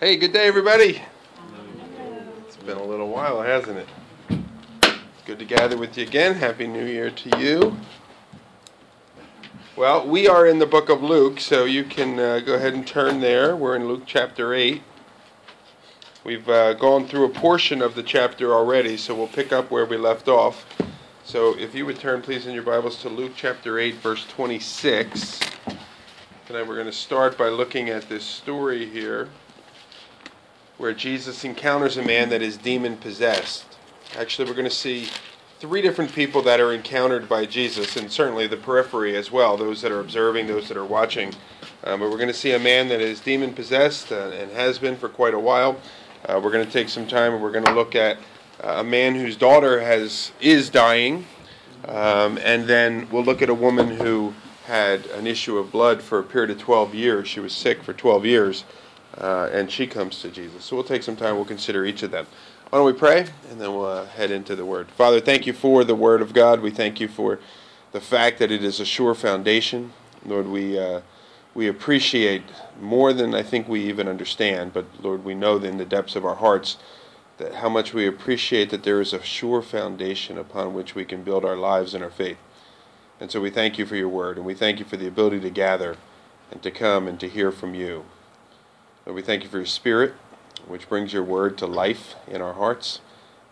Hey, good day, everybody. It's been a little while, hasn't it? Good to gather with you again. Happy New Year to you. Well, we are in the book of Luke, so you can uh, go ahead and turn there. We're in Luke chapter 8. We've uh, gone through a portion of the chapter already, so we'll pick up where we left off. So if you would turn, please, in your Bibles to Luke chapter 8, verse 26. Tonight we're going to start by looking at this story here where Jesus encounters a man that is demon possessed. Actually, we're going to see three different people that are encountered by Jesus, and certainly the periphery as well, those that are observing, those that are watching. Um, but we're going to see a man that is demon possessed uh, and has been for quite a while. Uh, we're going to take some time and we're going to look at uh, a man whose daughter has is dying, um, and then we'll look at a woman who had an issue of blood for a period of 12 years. She was sick for 12 years uh, and she comes to Jesus. So we'll take some time, we'll consider each of them. Why don't we pray, and then we'll uh, head into the Word. Father, thank you for the Word of God. We thank you for the fact that it is a sure foundation. Lord, we, uh, we appreciate more than I think we even understand, but Lord, we know in the depths of our hearts that how much we appreciate that there is a sure foundation upon which we can build our lives and our faith. And so we thank you for your Word, and we thank you for the ability to gather and to come and to hear from you. Lord, we thank you for your Spirit, which brings your word to life in our hearts.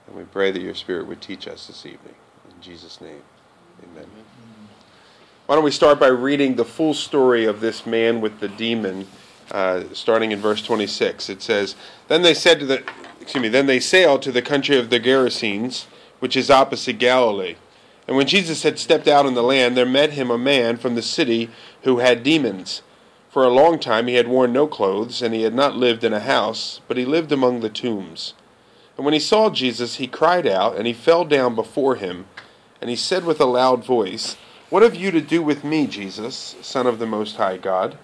And we pray that your Spirit would teach us this evening. In Jesus' name, amen. Why don't we start by reading the full story of this man with the demon, uh, starting in verse 26. It says, Then they said to the, excuse me, then they sailed to the country of the Gerasenes, which is opposite Galilee. And when Jesus had stepped out on the land, there met him a man from the city who had demons for a long time he had worn no clothes, and he had not lived in a house, but he lived among the tombs. And when he saw Jesus, he cried out, and he fell down before him, and he said with a loud voice, What have you to do with me, Jesus, Son of the Most High God?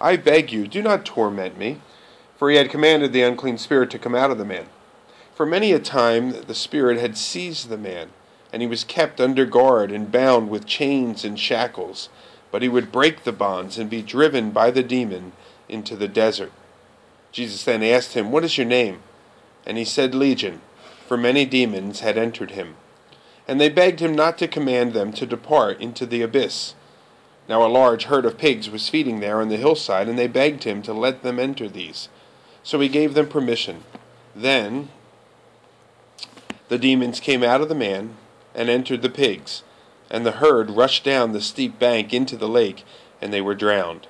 I beg you, do not torment me. For he had commanded the unclean spirit to come out of the man. For many a time the spirit had seized the man, and he was kept under guard and bound with chains and shackles but he would break the bonds and be driven by the demon into the desert. Jesus then asked him, What is your name? And he said, Legion, for many demons had entered him. And they begged him not to command them to depart into the abyss. Now a large herd of pigs was feeding there on the hillside, and they begged him to let them enter these. So he gave them permission. Then the demons came out of the man and entered the pigs and the herd rushed down the steep bank into the lake, and they were drowned.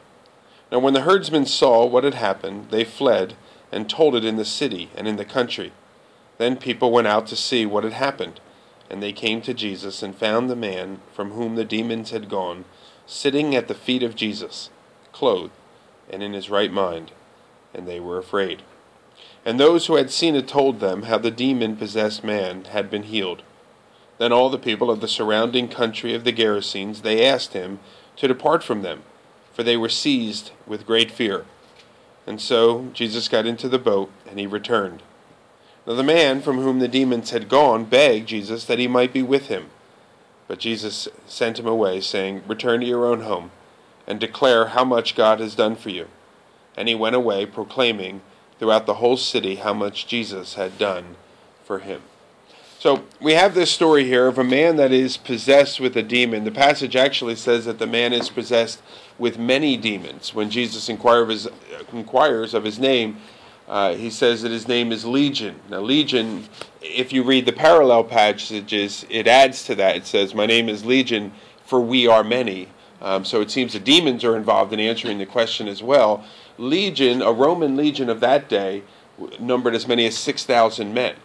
Now when the herdsmen saw what had happened, they fled and told it in the city and in the country. Then people went out to see what had happened, and they came to Jesus and found the man from whom the demons had gone, sitting at the feet of Jesus, clothed and in his right mind, and they were afraid. And those who had seen it told them how the demon possessed man had been healed. Then all the people of the surrounding country of the Gerasenes, they asked him to depart from them, for they were seized with great fear. And so Jesus got into the boat, and he returned. Now the man from whom the demons had gone begged Jesus that he might be with him. But Jesus sent him away, saying, Return to your own home, and declare how much God has done for you. And he went away, proclaiming throughout the whole city how much Jesus had done for him. So we have this story here of a man that is possessed with a demon. The passage actually says that the man is possessed with many demons. When Jesus of his, inquires of his name, uh, he says that his name is Legion. Now, Legion, if you read the parallel passages, it adds to that. It says, My name is Legion, for we are many. Um, so it seems the demons are involved in answering the question as well. Legion, a Roman legion of that day, numbered as many as 6,000 men.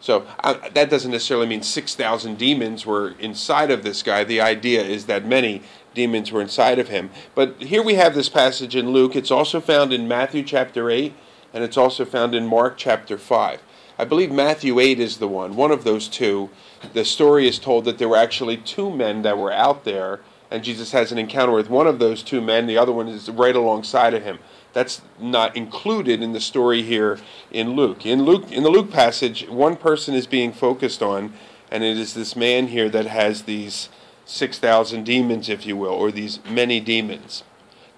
So uh, that doesn't necessarily mean 6,000 demons were inside of this guy. The idea is that many demons were inside of him. But here we have this passage in Luke. It's also found in Matthew chapter 8, and it's also found in Mark chapter 5. I believe Matthew 8 is the one, one of those two. The story is told that there were actually two men that were out there, and Jesus has an encounter with one of those two men. The other one is right alongside of him. That's not included in the story here in Luke. In Luke in the Luke passage, one person is being focused on, and it is this man here that has these 6,000 demons, if you will, or these many demons.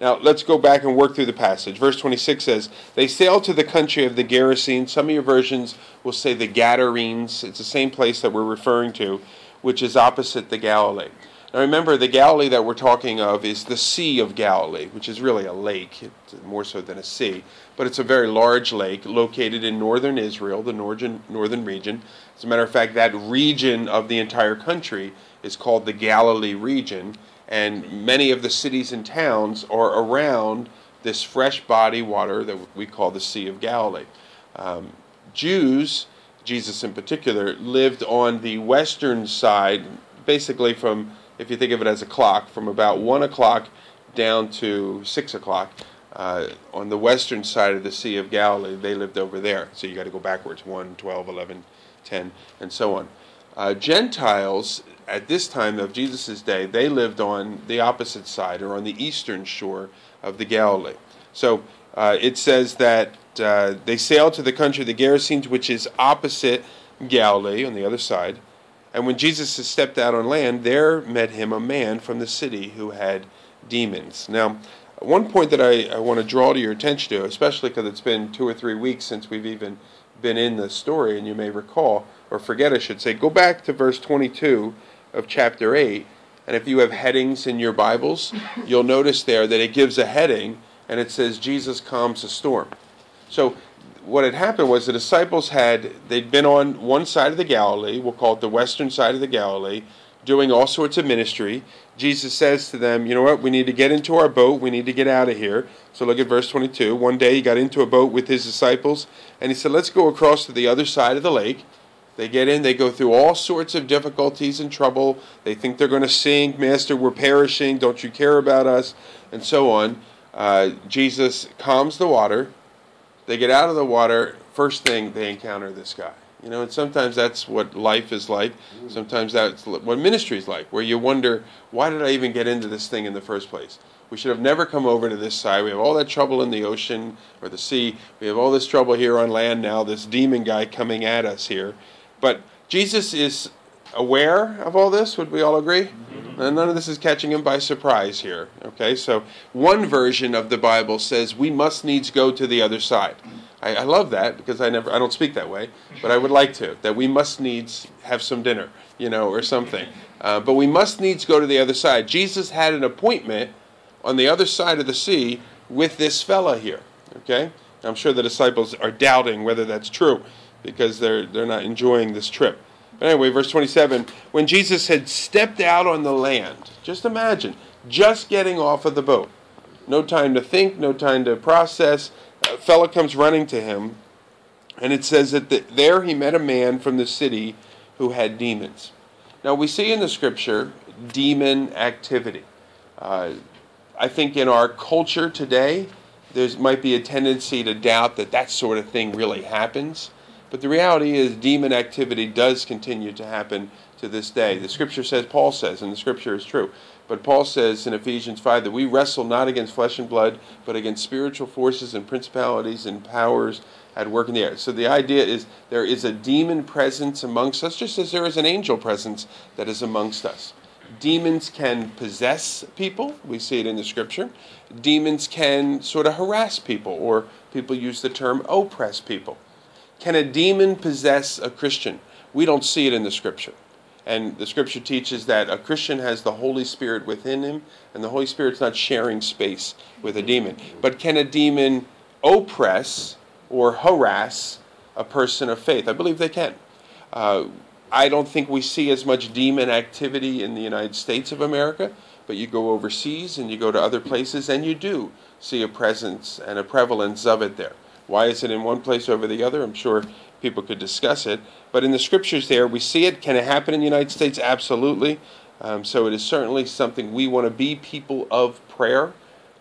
Now, let's go back and work through the passage. Verse 26 says, They sailed to the country of the Gerasenes. Some of your versions will say the Gadarenes. It's the same place that we're referring to, which is opposite the Galilee. Now, remember, the Galilee that we're talking of is the Sea of Galilee, which is really a lake, more so than a sea. But it's a very large lake located in northern Israel, the northern, northern region. As a matter of fact, that region of the entire country is called the Galilee region and many of the cities and towns are around this fresh body water that we call the Sea of Galilee. Um, Jews, Jesus in particular, lived on the western side, basically from, if you think of it as a clock, from about 1 o'clock down to 6 o'clock. Uh, on the western side of the Sea of Galilee, they lived over there. So you got to go backwards 1, 12, 11, 10, and so on. Uh, Gentiles at this time of Jesus' day, they lived on the opposite side or on the eastern shore of the Galilee. So uh, it says that uh, they sailed to the country of the Gerasenes, which is opposite Galilee on the other side. And when Jesus had stepped out on land, there met him a man from the city who had demons. Now, one point that I, I want to draw to your attention to, especially because it's been two or three weeks since we've even been in the story, and you may recall, or forget, I should say, go back to verse 22 of chapter 8. And if you have headings in your Bibles, you'll notice there that it gives a heading and it says, Jesus calms a storm. So, what had happened was the disciples had, they'd been on one side of the Galilee, we'll call it the western side of the Galilee, doing all sorts of ministry. Jesus says to them, You know what? We need to get into our boat. We need to get out of here. So look at verse 22. One day he got into a boat with his disciples, and he said, Let's go across to the other side of the lake. They get in, they go through all sorts of difficulties and trouble. They think they're going to sink. Master, we're perishing. Don't you care about us? And so on. Uh, Jesus calms the water. They get out of the water. First thing, they encounter this guy. You know, and sometimes that's what life is like. Sometimes that's what ministry is like, where you wonder, why did I even get into this thing in the first place? We should have never come over to this side. We have all that trouble in the ocean or the sea. We have all this trouble here on land now, this demon guy coming at us here. But Jesus is aware of all this, would we all agree? Mm-hmm. And none of this is catching him by surprise here. Okay, so one version of the Bible says we must needs go to the other side. I, I, love that because I never I don't speak that way, but I would like to that we must needs have some dinner, you know, or something. Uh, but we must needs go to the other side. Jesus had an appointment on the other side of the sea with this fella here. Okay, I'm sure the disciples are doubting whether that's true because they're, they're not enjoying this trip. Anyway, verse 27 when Jesus had stepped out on the land, just imagine, just getting off of the boat. No time to think, no time to process. A fellow comes running to him, and it says that the, there he met a man from the city who had demons. Now, we see in the scripture demon activity. Uh, I think in our culture today, there might be a tendency to doubt that that sort of thing really happens. But the reality is, demon activity does continue to happen to this day. The scripture says, Paul says, and the scripture is true, but Paul says in Ephesians 5 that we wrestle not against flesh and blood, but against spiritual forces and principalities and powers at work in the air. So the idea is there is a demon presence amongst us, just as there is an angel presence that is amongst us. Demons can possess people, we see it in the scripture. Demons can sort of harass people, or people use the term oppress people. Can a demon possess a Christian? We don't see it in the scripture. And the scripture teaches that a Christian has the Holy Spirit within him, and the Holy Spirit's not sharing space with a demon. But can a demon oppress or harass a person of faith? I believe they can. Uh, I don't think we see as much demon activity in the United States of America, but you go overseas and you go to other places, and you do see a presence and a prevalence of it there. Why is it in one place over the other? I'm sure people could discuss it. But in the scriptures there, we see it. Can it happen in the United States? Absolutely. Um, so it is certainly something we want to be people of prayer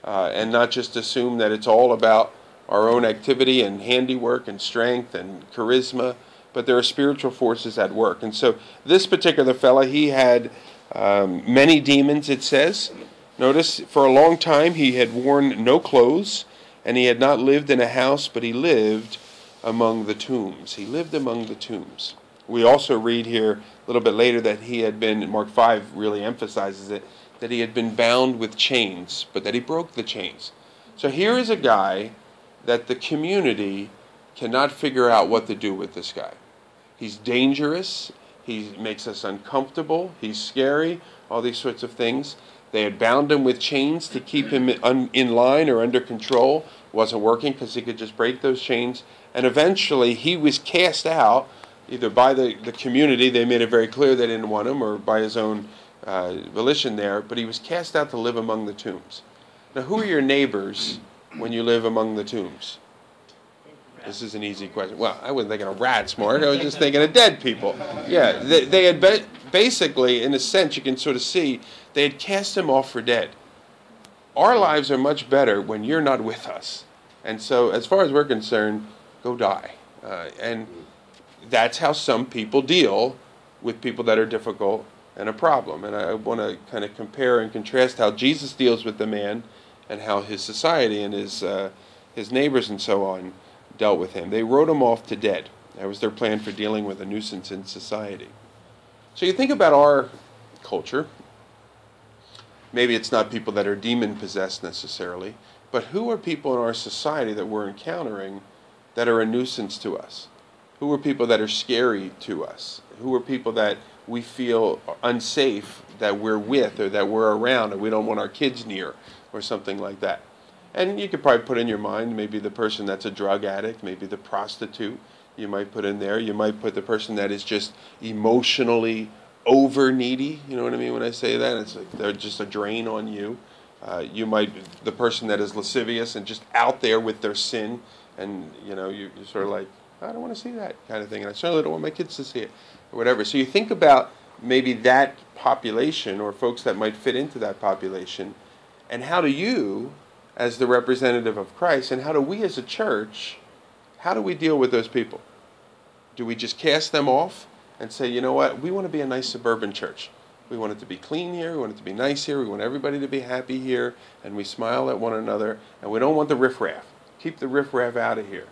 uh, and not just assume that it's all about our own activity and handiwork and strength and charisma, but there are spiritual forces at work. And so this particular fellow, he had um, many demons, it says. Notice, for a long time he had worn no clothes and he had not lived in a house, but he lived among the tombs. He lived among the tombs. We also read here a little bit later that he had been, Mark 5 really emphasizes it, that he had been bound with chains, but that he broke the chains. So here is a guy that the community cannot figure out what to do with this guy. He's dangerous. He makes us uncomfortable. He's scary. All these sorts of things. They had bound him with chains to keep him in line or under control. It wasn't working because he could just break those chains. And eventually he was cast out, either by the, the community, they made it very clear they didn't want him, or by his own uh, volition there, but he was cast out to live among the tombs. Now, who are your neighbors when you live among the tombs? This is an easy question. Well, I wasn't thinking of rats, Mark. I was just thinking of dead people. Yeah, they, they had basically, in a sense, you can sort of see, they had cast him off for dead. Our lives are much better when you're not with us. And so, as far as we're concerned, go die. Uh, and that's how some people deal with people that are difficult and a problem. And I want to kind of compare and contrast how Jesus deals with the man and how his society and his, uh, his neighbors and so on dealt with him. They wrote him off to dead. That was their plan for dealing with a nuisance in society. So you think about our culture. Maybe it's not people that are demon possessed necessarily, but who are people in our society that we're encountering that are a nuisance to us? Who are people that are scary to us? Who are people that we feel unsafe that we're with or that we're around and we don't want our kids near or something like that. And you could probably put in your mind maybe the person that's a drug addict, maybe the prostitute you might put in there. You might put the person that is just emotionally over needy. You know what I mean when I say that? It's like they're just a drain on you. Uh, you might the person that is lascivious and just out there with their sin, and you know you, you're sort of like I don't want to see that kind of thing, and I certainly don't want my kids to see it or whatever. So you think about maybe that population or folks that might fit into that population, and how do you, as the representative of Christ, and how do we as a church, how do we deal with those people? Do we just cast them off and say, you know what, we want to be a nice suburban church? We want it to be clean here. We want it to be nice here. We want everybody to be happy here. And we smile at one another. And we don't want the riffraff. Keep the riffraff out of here.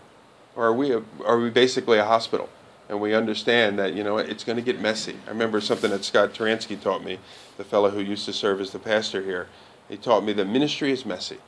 Or are we, a, are we basically a hospital? and we understand that you know it's going to get messy. I remember something that Scott Taransky taught me, the fellow who used to serve as the pastor here. He taught me that ministry is messy.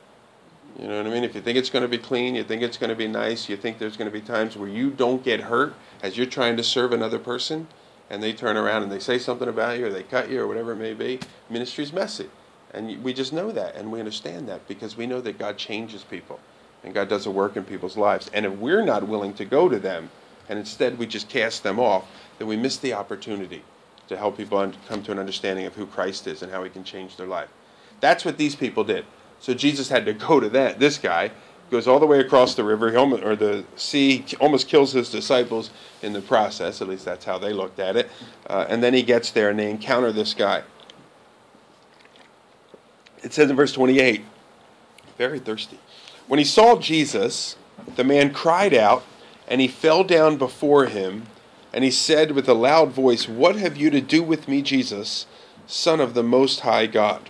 You know what I mean? If you think it's going to be clean, you think it's going to be nice, you think there's going to be times where you don't get hurt as you're trying to serve another person, and they turn around and they say something about you or they cut you or whatever it may be. Ministry's messy. And we just know that and we understand that because we know that God changes people and God does a work in people's lives. And if we're not willing to go to them, and instead we just cast them off, then we miss the opportunity to help people come to an understanding of who Christ is and how he can change their life. That's what these people did. So Jesus had to go to that this guy. Goes all the way across the river. Almost, or the sea almost kills his disciples in the process. At least that's how they looked at it. Uh, and then he gets there and they encounter this guy. It says in verse 28 very thirsty. When he saw jesus the man cried out and he fell down before him, and he said with a loud voice, What have you to do with me, Jesus, Son of the Most High God?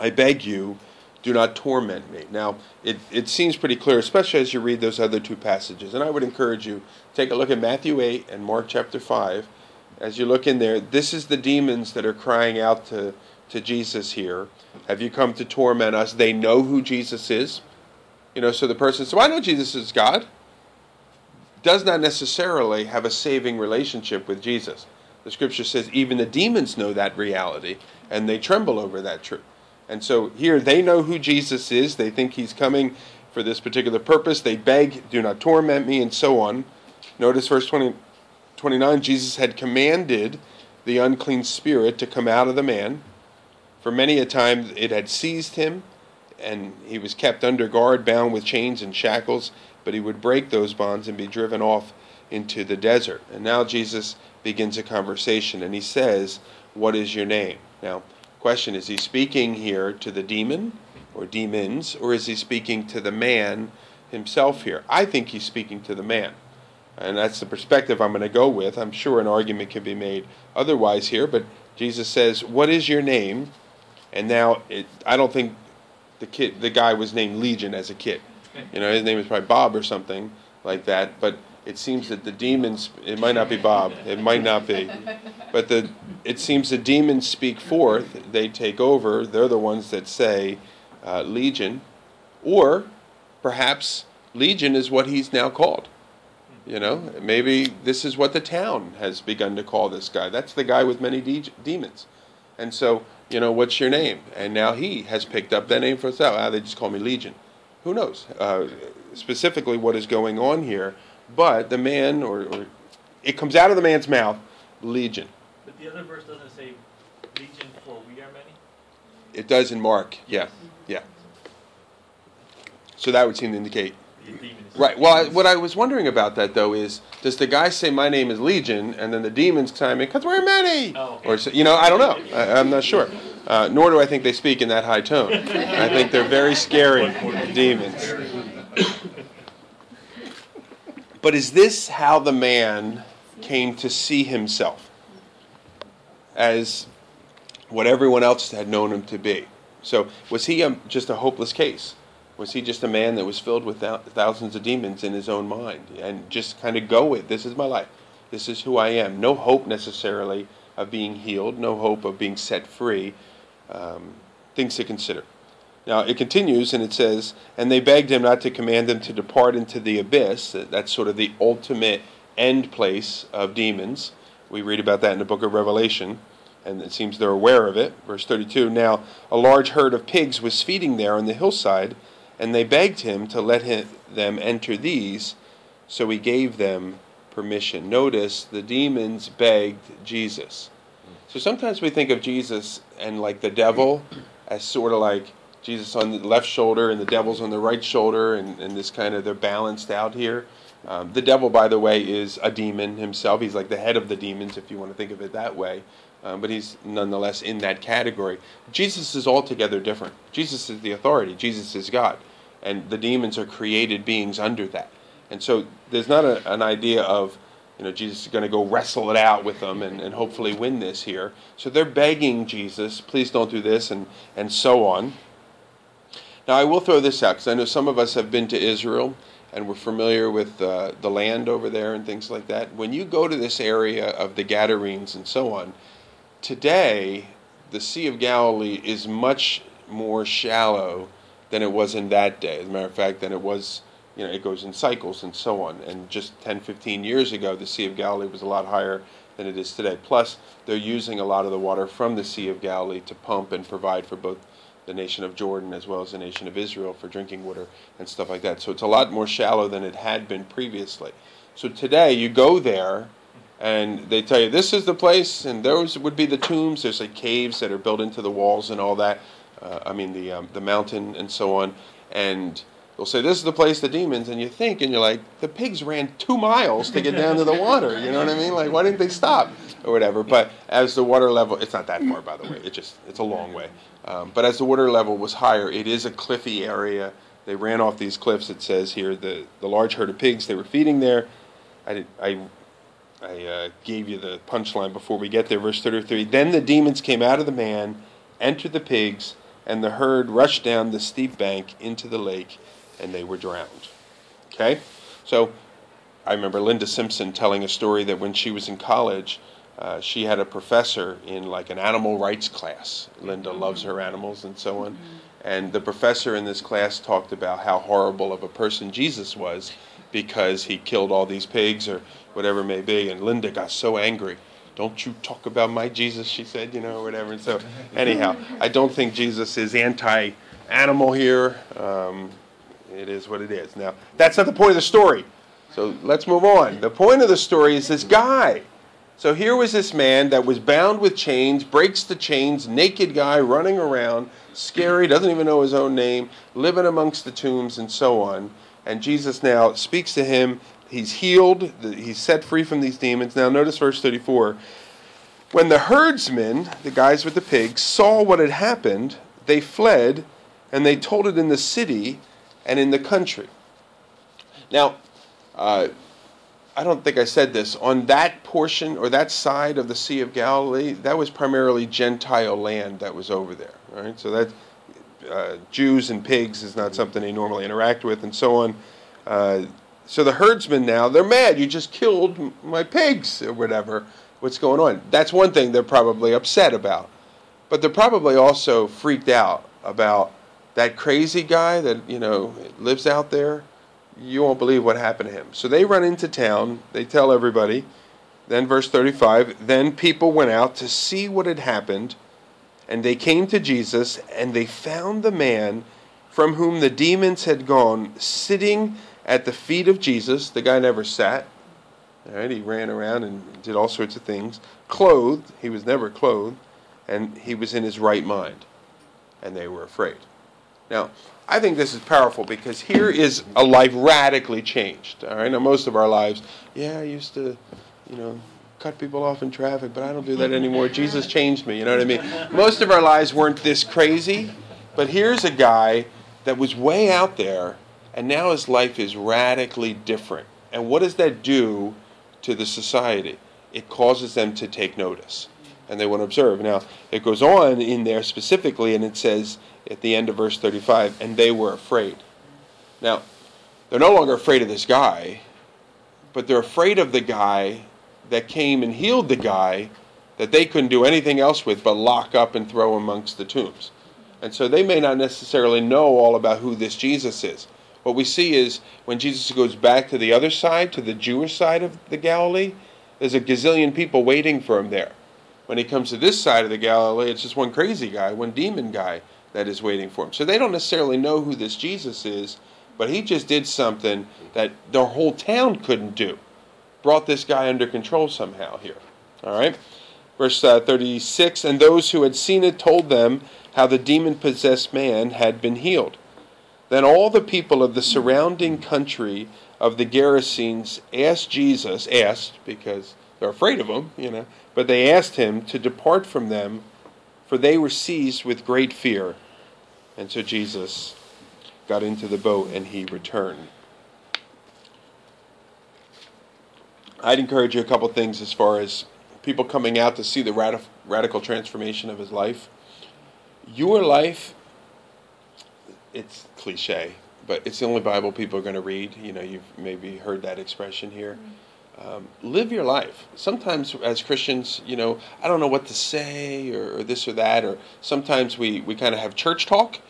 I beg you, do not torment me. Now, it, it seems pretty clear, especially as you read those other two passages. And I would encourage you, take a look at Matthew 8 and Mark chapter 5. As you look in there, this is the demons that are crying out to, to Jesus here. Have you come to torment us? They know who Jesus is. You know, so the person says, well, I know Jesus is God does not necessarily have a saving relationship with Jesus. The scripture says even the demons know that reality and they tremble over that truth. And so here they know who Jesus is. They think he's coming for this particular purpose. They beg, do not torment me, and so on. Notice verse 20, 29 Jesus had commanded the unclean spirit to come out of the man. For many a time it had seized him, and he was kept under guard, bound with chains and shackles but he would break those bonds and be driven off into the desert. And now Jesus begins a conversation and he says, What is your name? Now, question is he speaking here to the demon or demons, or is he speaking to the man himself here? I think he's speaking to the man. And that's the perspective I'm going to go with. I'm sure an argument can be made otherwise here, but Jesus says, What is your name? And now, it, I don't think the kid, the guy was named Legion as a kid. You know, his name is probably Bob or something like that. But it seems that the demons, it might not be Bob, it might not be, but the, it seems the demons speak forth, they take over, they're the ones that say uh, Legion, or perhaps Legion is what he's now called. You know, maybe this is what the town has begun to call this guy. That's the guy with many de- demons. And so, you know, what's your name? And now he has picked up that name for himself. Ah, they just call me Legion. Who knows uh, specifically what is going on here? But the man, or, or it comes out of the man's mouth, Legion. But the other verse doesn't say Legion for we are many? It does in Mark, yeah, yeah. So that would seem to indicate Right. Well, I, what I was wondering about that though is, does the guy say my name is Legion, and then the demons chime in because we're many, Oh, okay. or so- you know, I don't know. I, I'm not sure. Uh, nor do I think they speak in that high tone. I think they're very scary demons. But is this how the man came to see himself as what everyone else had known him to be? So was he um just a hopeless case? Was he just a man that was filled with thou- thousands of demons in his own mind and just kind of go with this is my life, this is who I am? No hope necessarily of being healed, no hope of being set free. Um, things to consider. Now it continues and it says, and they begged him not to command them to depart into the abyss. That's sort of the ultimate end place of demons. We read about that in the book of Revelation, and it seems they're aware of it. Verse 32 Now a large herd of pigs was feeding there on the hillside, and they begged him to let him, them enter these, so he gave them permission. Notice the demons begged Jesus. So sometimes we think of Jesus and like the devil as sort of like Jesus on the left shoulder and the devil's on the right shoulder, and, and this kind of they're balanced out here. Um, the devil, by the way, is a demon himself. He's like the head of the demons, if you want to think of it that way. Um, but he's nonetheless in that category. Jesus is altogether different. Jesus is the authority. Jesus is God, and the demons are created beings under that. And so there's not a, an idea of you know, Jesus is going to go wrestle it out with them and, and hopefully win this here. So they're begging Jesus, please don't do this, and, and so on. Now, I will throw this out because I know some of us have been to Israel and we're familiar with uh, the land over there and things like that. When you go to this area of the Gadarenes and so on, today the Sea of Galilee is much more shallow than it was in that day. As a matter of fact, than it was you know, it goes in cycles and so on. And just 10, 15 years ago, the Sea of Galilee was a lot higher than it is today. Plus, they're using a lot of the water from the Sea of Galilee to pump and provide for both the nation of Jordan as well as the nation of Israel for drinking water and stuff like that. So it's a lot more shallow than it had been previously. So today, you go there. And they tell you this is the place, and those would be the tombs. There's like caves that are built into the walls and all that. Uh, I mean the um, the mountain and so on. And they'll say this is the place the demons and you think and you're like the pigs ran two miles to get down to the water you know what i mean like why didn't they stop or whatever but as the water level it's not that far by the way it just it's a long way um, but as the water level was higher it is a cliffy area they ran off these cliffs it says here the, the large herd of pigs they were feeding there i did, i I uh, gave you the punchline before we get there, verse 33. Then the demons came out of the man, entered the pigs, and the herd rushed down the steep bank into the lake, and they were drowned. Okay? So I remember Linda Simpson telling a story that when she was in college, uh, she had a professor in like an animal rights class. Linda loves her animals and so on. And the professor in this class talked about how horrible of a person Jesus was because he killed all these pigs or whatever it may be. And Linda got so angry. Don't you talk about my Jesus, she said, you know, or whatever. And so, anyhow, I don't think Jesus is anti animal here. Um, it is what it is. Now, that's not the point of the story. So let's move on. The point of the story is this guy. So here was this man that was bound with chains, breaks the chains, naked guy running around, scary, doesn't even know his own name, living amongst the tombs and so on. And Jesus now speaks to him. He's healed, he's set free from these demons. Now, notice verse 34. When the herdsmen, the guys with the pigs, saw what had happened, they fled and they told it in the city and in the country. Now, uh, I don't think I said this. On that portion or that side of the Sea of Galilee, that was primarily Gentile land that was over there. Right? So that uh, Jews and pigs is not something they normally interact with, and so on. Uh, So the herdsmen now, they're mad. You just killed my pigs or whatever. What's going on? That's one thing they're probably upset about. But they're probably also freaked out about that crazy guy that, you know, lives out there. You won't believe what happened to him. So they run into town. They tell everybody. Then, verse 35 Then people went out to see what had happened, and they came to Jesus, and they found the man from whom the demons had gone sitting at the feet of Jesus. The guy never sat. All right, he ran around and did all sorts of things. Clothed, he was never clothed, and he was in his right mind. And they were afraid. Now, I think this is powerful because here is a life radically changed. All right, now most of our lives, yeah, I used to you know, cut people off in traffic, but I don't do that anymore. Jesus changed me, you know what I mean? Most of our lives weren't this crazy, but here's a guy that was way out there, and now his life is radically different. And what does that do to the society? It causes them to take notice, and they want to observe. Now, it goes on in there specifically, and it says at the end of verse 35, and they were afraid. Now, they're no longer afraid of this guy, but they're afraid of the guy that came and healed the guy that they couldn't do anything else with but lock up and throw amongst the tombs. And so they may not necessarily know all about who this Jesus is. What we see is when Jesus goes back to the other side, to the Jewish side of the Galilee, there's a gazillion people waiting for him there. When he comes to this side of the Galilee, it's just one crazy guy, one demon guy that is waiting for him. So they don't necessarily know who this Jesus is, but he just did something that their whole town couldn't do brought this guy under control somehow here. All right? Verse uh, 36 And those who had seen it told them how the demon possessed man had been healed. Then all the people of the surrounding country of the Gerasenes asked Jesus, asked because they're afraid of him, you know, but they asked him to depart from them, for they were seized with great fear. And so Jesus got into the boat and he returned. I'd encourage you a couple things as far as people coming out to see the radi- radical transformation of his life. Your life, it's cliche, but it's the only Bible people are going to read. You know, you've maybe heard that expression here. Mm-hmm. Um, live your life. Sometimes, as Christians, you know, I don't know what to say or, or this or that, or sometimes we, we kind of have church talk,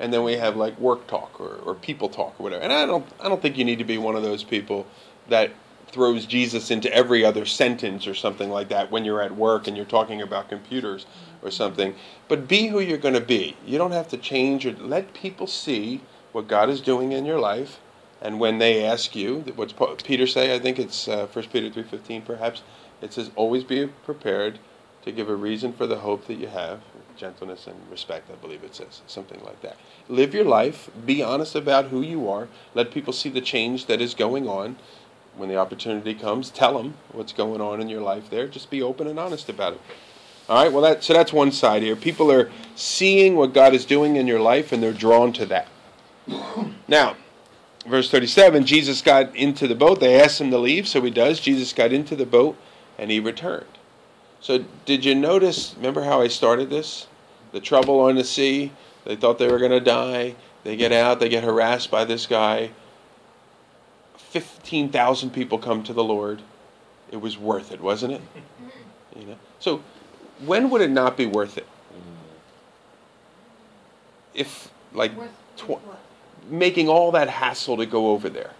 and then we have like work talk or, or people talk or whatever. And I don't I don't think you need to be one of those people that throws Jesus into every other sentence or something like that when you're at work and you're talking about computers or something. But be who you're going to be. You don't have to change or let people see what God is doing in your life. And when they ask you, what's Peter say? I think it's uh, 1 Peter 3.15 perhaps. It says, always be prepared to give a reason for the hope that you have. Gentleness and respect, I believe it says. Something like that. Live your life. Be honest about who you are. Let people see the change that is going on when the opportunity comes, tell them what's going on in your life there. Just be open and honest about it. All right, well, that, so that's one side here. People are seeing what God is doing in your life and they're drawn to that. Now, verse 37 Jesus got into the boat. They asked him to leave, so he does. Jesus got into the boat and he returned. So, did you notice? Remember how I started this? The trouble on the sea. They thought they were going to die. They get out, they get harassed by this guy 15,000 people come to the Lord, it was worth it, wasn't it? You know? So when would it not be worth it? Mm. If like tw- making all that hassle to go over there.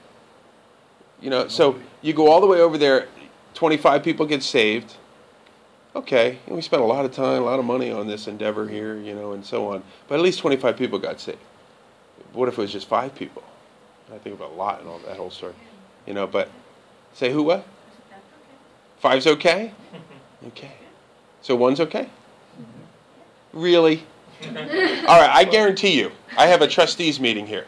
You know, so you go all the way over there, 25 people get saved. Okay, and we spent a lot of time, a lot of money on this endeavor here, you know, and so on. But at least 25 people got saved. What if it was just five people? I think about a lot and all that whole story. You know, but say who what? Five's okay? Okay. So one's okay? Really? All right, I guarantee you, I have a trustees meeting here.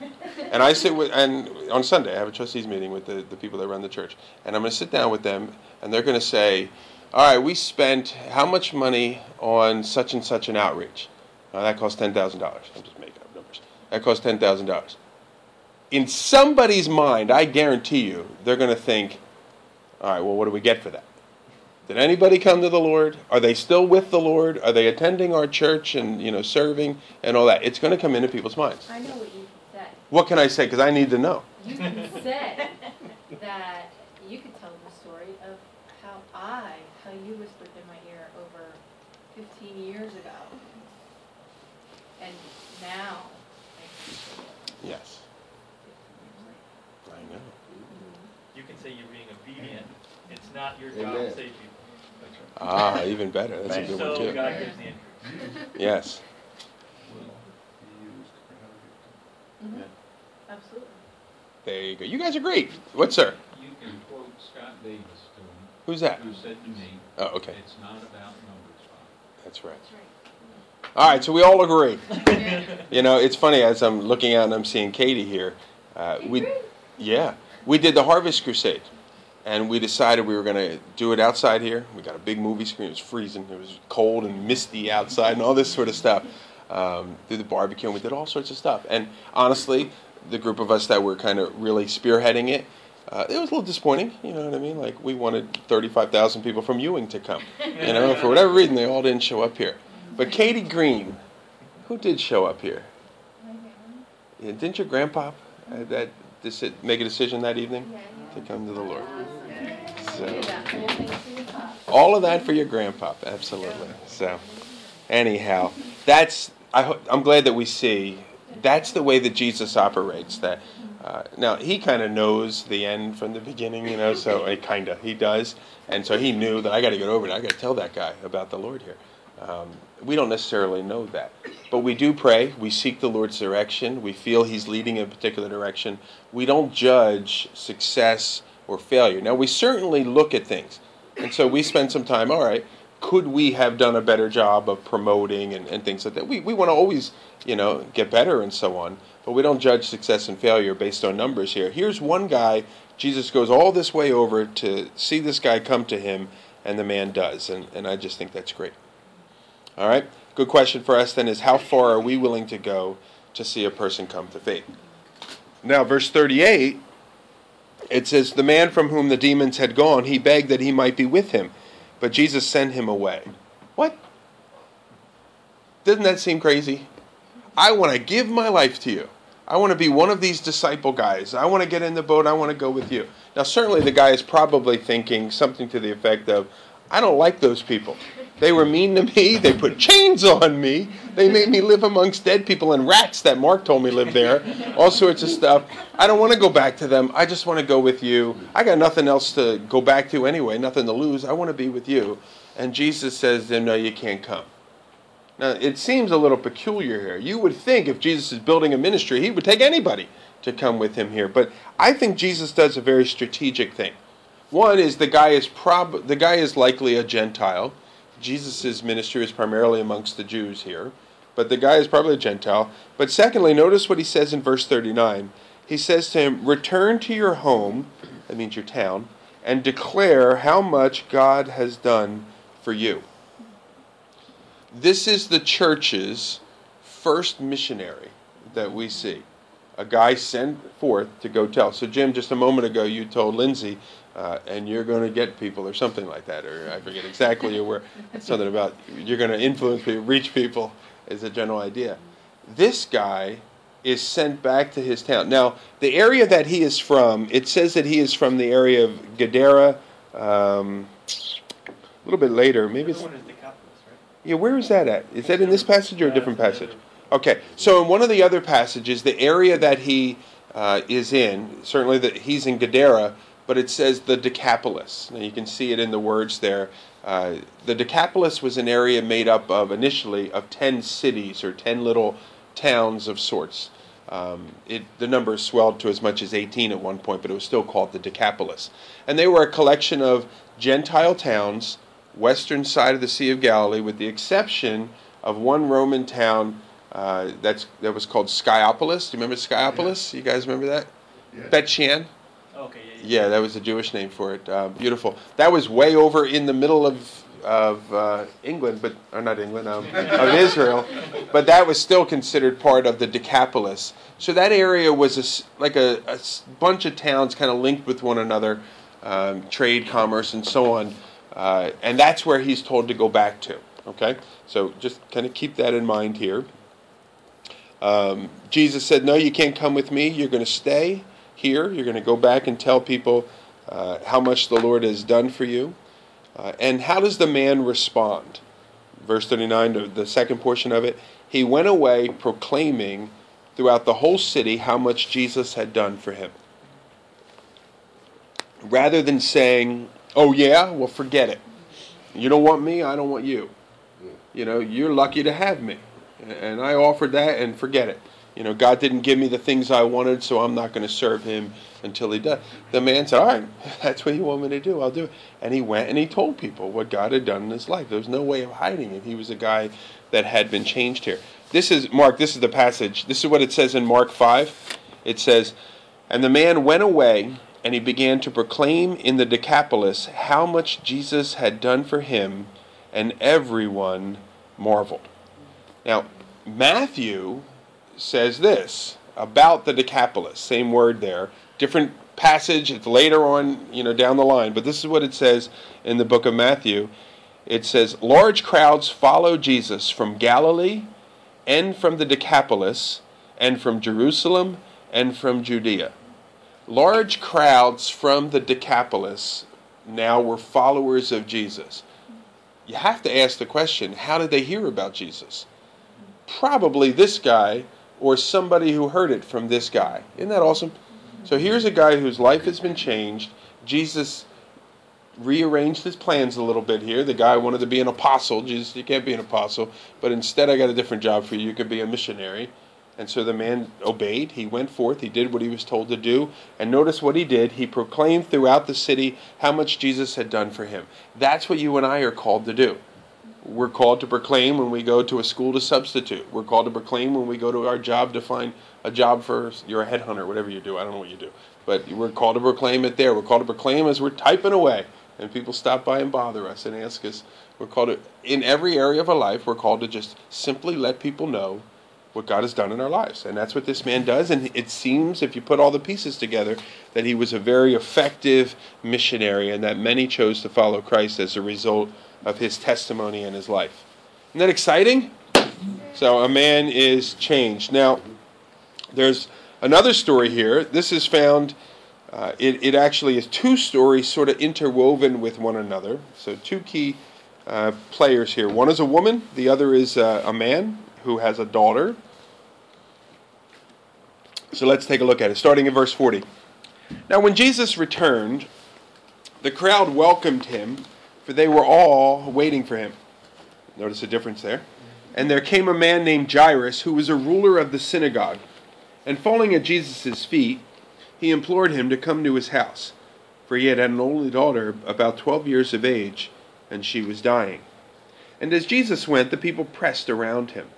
And I sit with, and on Sunday, I have a trustees meeting with the, the people that run the church. And I'm going to sit down with them, and they're going to say, All right, we spent how much money on such and such an outreach? Now, that cost $10,000. I'm just making up numbers. That cost $10,000 in somebody's mind, I guarantee you, they're going to think, all right, well, what do we get for that? Did anybody come to the Lord? Are they still with the Lord? Are they attending our church and you know serving and all that? It's going to come into people's minds. I know what you said. What can I say? Because I need to know. You said that you could tell the story of how I, how you whispered in my ear over 15 years ago. And now I can say it Yes. 15 years later. I know. Mm-hmm. You can say you're being obedient. It's not your job Amen. to save people. Ah, even better. That's a good one too. God gives the increase. Yes. will be used for another Mhm. Absolutely. There you go. You guys are great. What, sir? You can quote Scott Davis to him, Who's that? who said to me, Oh, okay. it's not about numbers, Bob. That's right. That's right. All right, so we all agree. You know, it's funny as I'm looking out and I'm seeing Katie here. Uh, we, yeah, we did the Harvest Crusade, and we decided we were going to do it outside here. We got a big movie screen. It was freezing. It was cold and misty outside, and all this sort of stuff. Um, did the barbecue, and we did all sorts of stuff. And honestly, the group of us that were kind of really spearheading it, uh, it was a little disappointing. You know what I mean? Like we wanted 35,000 people from Ewing to come. You know, for whatever reason, they all didn't show up here. But Katie Green, who did show up here? Yeah, didn't your grandpa uh, that make a decision that evening to come to the Lord? So Do that whole thing to your top. all of that for your grandpa, absolutely. So anyhow, that's I ho- I'm glad that we see that's the way that Jesus operates. That uh, now he kind of knows the end from the beginning, you know. So he kind of he does, and so he knew that I got to get over it. I got to tell that guy about the Lord here. Um, we don't necessarily know that, but we do pray. We seek the Lord's direction. We feel He's leading in a particular direction. We don't judge success or failure. Now we certainly look at things, and so we spend some time. All right, could we have done a better job of promoting and, and things like that? We we want to always you know get better and so on, but we don't judge success and failure based on numbers here. Here's one guy. Jesus goes all this way over to see this guy come to him, and the man does, and, and I just think that's great. All right. Good question for us then is how far are we willing to go to see a person come to faith? Now, verse 38, it says, The man from whom the demons had gone, he begged that he might be with him, but Jesus sent him away. What? Doesn't that seem crazy? I want to give my life to you. I want to be one of these disciple guys. I want to get in the boat. I want to go with you. Now, certainly the guy is probably thinking something to the effect of, I don't like those people. They were mean to me. They put chains on me. They made me live amongst dead people and rats that Mark told me lived there. All sorts of stuff. I don't want to go back to them. I just want to go with you. I got nothing else to go back to anyway, nothing to lose. I want to be with you. And Jesus says No, you can't come. Now, it seems a little peculiar here. You would think if Jesus is building a ministry, he would take anybody to come with him here. But I think Jesus does a very strategic thing. One is the guy is prob the guy is likely a Gentile. Jesus' ministry is primarily amongst the Jews here, but the guy is probably a Gentile. But secondly, notice what he says in verse 39. He says to him, Return to your home, that means your town, and declare how much God has done for you. This is the church's first missionary that we see. A guy sent forth to go tell. So, Jim, just a moment ago, you told Lindsay, uh, and you're going to get people, or something like that, or I forget exactly where. It's something about you're going to influence people, reach people, is a general idea. This guy is sent back to his town. Now, the area that he is from, it says that he is from the area of Gadara. Um, a little bit later, maybe it's other one is Decapolis, right? yeah, where is that at? Is that in this passage or a different passage? Okay, so in one of the other passages, the area that he uh, is in, certainly that he's in Gadara, but it says the Decapolis. Now you can see it in the words there. Uh, the Decapolis was an area made up of initially of ten cities or ten little towns of sorts. Um, it, the number swelled to as much as 18 at one point, but it was still called the Decapolis. And they were a collection of Gentile towns, western side of the Sea of Galilee, with the exception of one Roman town uh, that's, that was called Scythopolis. Do you remember Scythopolis? You guys remember that? Yeah. Bet Shean? Okay, yeah, that was the Jewish name for it. Uh, beautiful. That was way over in the middle of of uh, England, but or not England, um, of Israel, but that was still considered part of the Decapolis. So that area was a like a bunch of towns kind of linked with one another, um, trade, commerce, and so on. Uh, and that's where he's told to go back to. Okay, so just kind of keep that in mind here. Um, Jesus said, No, you can't come with me. You're going to stay here. You're going to go back and tell people uh, how much the Lord has done for you. Uh, and how does the man respond? Verse 39, the second portion of it. He went away proclaiming throughout the whole city how much Jesus had done for him. Rather than saying, oh, yeah, well, forget it. You don't want me, I don't want you. You know, you're lucky to have me. And I offered that and forget it. You know, God didn't give me the things I wanted, so I'm not going to serve him until he does. The man said, All right, that's what you want me to do. I'll do it. And he went and he told people what God had done in his life. There was no way of hiding it. He was a guy that had been changed here. This is, Mark, this is the passage. This is what it says in Mark 5. It says, And the man went away and he began to proclaim in the Decapolis how much Jesus had done for him, and everyone marveled. Now, Matthew says this about the Decapolis, same word there, different passage, it's later on, you know, down the line, but this is what it says in the book of Matthew. It says, Large crowds follow Jesus from Galilee and from the Decapolis and from Jerusalem and from Judea. Large crowds from the Decapolis now were followers of Jesus. You have to ask the question how did they hear about Jesus? Probably this guy or somebody who heard it from this guy. Isn't that awesome? So here's a guy whose life has been changed. Jesus rearranged his plans a little bit here. The guy wanted to be an apostle. Jesus, you can't be an apostle, but instead I got a different job for you. You could be a missionary. And so the man obeyed. He went forth. He did what he was told to do. And notice what he did. He proclaimed throughout the city how much Jesus had done for him. That's what you and I are called to do. We're called to proclaim when we go to a school to substitute. We're called to proclaim when we go to our job to find a job for you're a headhunter, whatever you do. I don't know what you do, but we're called to proclaim it there. We're called to proclaim as we're typing away, and people stop by and bother us and ask us. We're called to in every area of our life. We're called to just simply let people know what God has done in our lives, and that's what this man does. And it seems, if you put all the pieces together, that he was a very effective missionary, and that many chose to follow Christ as a result of his testimony and his life. Isn't that exciting? So a man is changed. Now, there's another story here. This is found, uh, it, it actually is two stories sort of interwoven with one another. So, two key uh, players here. One is a woman, the other is uh, a man who has a daughter. So, let's take a look at it, starting in verse 40. Now, when Jesus returned, the crowd welcomed him for they were all waiting for him. Notice a difference there. And there came a man named Jairus, who was a ruler of the synagogue. And falling at Jesus' feet, he implored him to come to his house, for he had an only daughter about twelve years of age, and she was dying. And as Jesus went, the people pressed around him.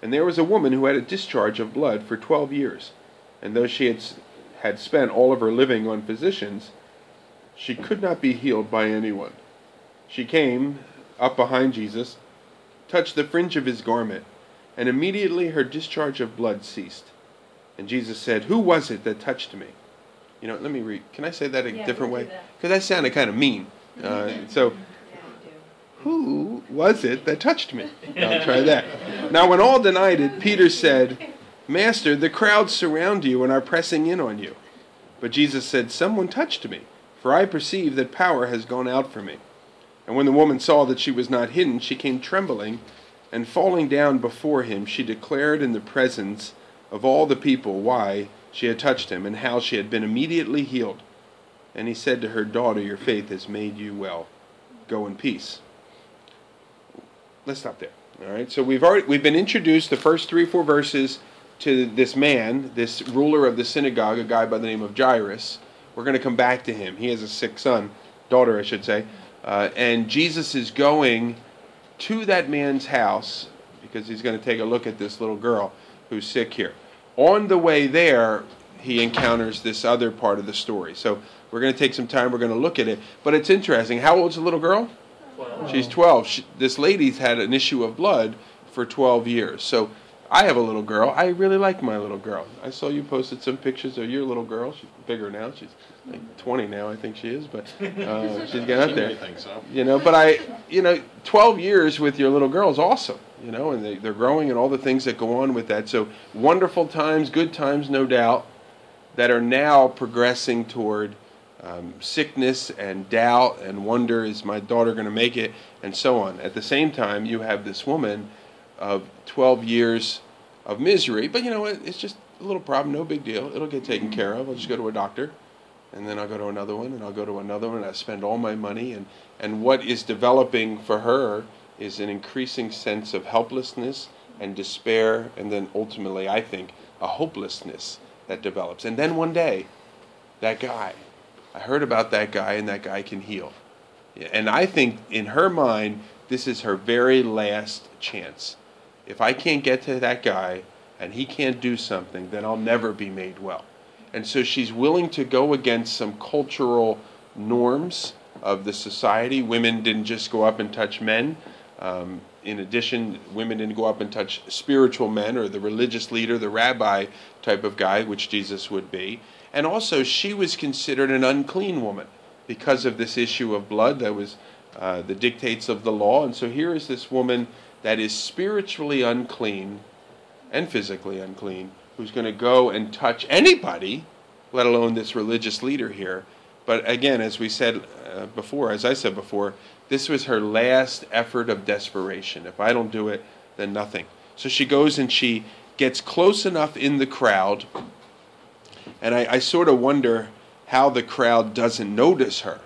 And there was a woman who had a discharge of blood for twelve years, and though she had, had spent all of her living on physicians, she could not be healed by anyone. She came up behind Jesus, touched the fringe of his garment, and immediately her discharge of blood ceased. And Jesus said, Who was it that touched me? You know, let me read. Can I say that a Yeah, different way? Because that sounded kind of mean. Uh, so, who was it that touched me? I'll try that. Now, when all denied it, Peter said, Master, the crowds surround you and are pressing in on you. But Jesus said, Someone touched me, for I perceive that power has gone out from me. And when the woman saw that she was not hidden, she came trembling, and falling down before him, she declared in the presence of all the people why she had touched him, and how she had been immediately healed. And he said to her, Daughter, your faith has made you well. Go in peace. Let's stop there. All right. So we've already we've been introduced the first three four verses to this man, this ruler of the synagogue, a guy by the name of Jairus. We're going to come back to him. He has a sick son, daughter, I should say. Uh, and Jesus is going to that man's house because he's going to take a look at this little girl who's sick here. On the way there, he encounters this other part of the story. So we're going to take some time, we're going to look at it. But it's interesting. How old's the little girl? Well, She's 12. She, this lady's had an issue of blood for 12 years. So I have a little girl. I really like my little girl. I saw you posted some pictures of your little girl. She's bigger now. She's like 20 now, I think she is, but uh, she's getting up there. think so. You know, but I, you know, 12 years with your little girl is awesome, you know, and they, they're growing and all the things that go on with that. So wonderful times, good times, no doubt. that are now progressing toward um, sickness and doubt and wonder is my daughter going to make it and so on. At the same time, you have this woman of 12 years of misery, but you know what? It's just a little problem, no big deal. It'll get taken care of. I'll just go to a doctor and then I'll go to another one and I'll go to another one. And I spend all my money and and what is developing for her is an increasing sense of helplessness and despair and then ultimately I think a hopelessness that develops. And then one day that guy I heard about that guy and that guy can heal. And I think in her mind this is her very last chance. If I can't get to that guy and he can't do something, then I'll never be made well. And so she's willing to go against some cultural norms of the society. Women didn't just go up and touch men. Um, in addition, women didn't go up and touch spiritual men or the religious leader, the rabbi type of guy, which Jesus would be. And also, she was considered an unclean woman because of this issue of blood that was uh, the dictates of the law. And so here is this woman that is spiritually unclean and physically unclean who's going to go and touch anybody, let alone this religious leader here. But again, as we said uh, before, as I said before, this was her last effort of desperation. If I don't do it, then nothing. So she goes and she gets close enough in the crowd, and I, I sort of wonder how the crowd doesn't notice her.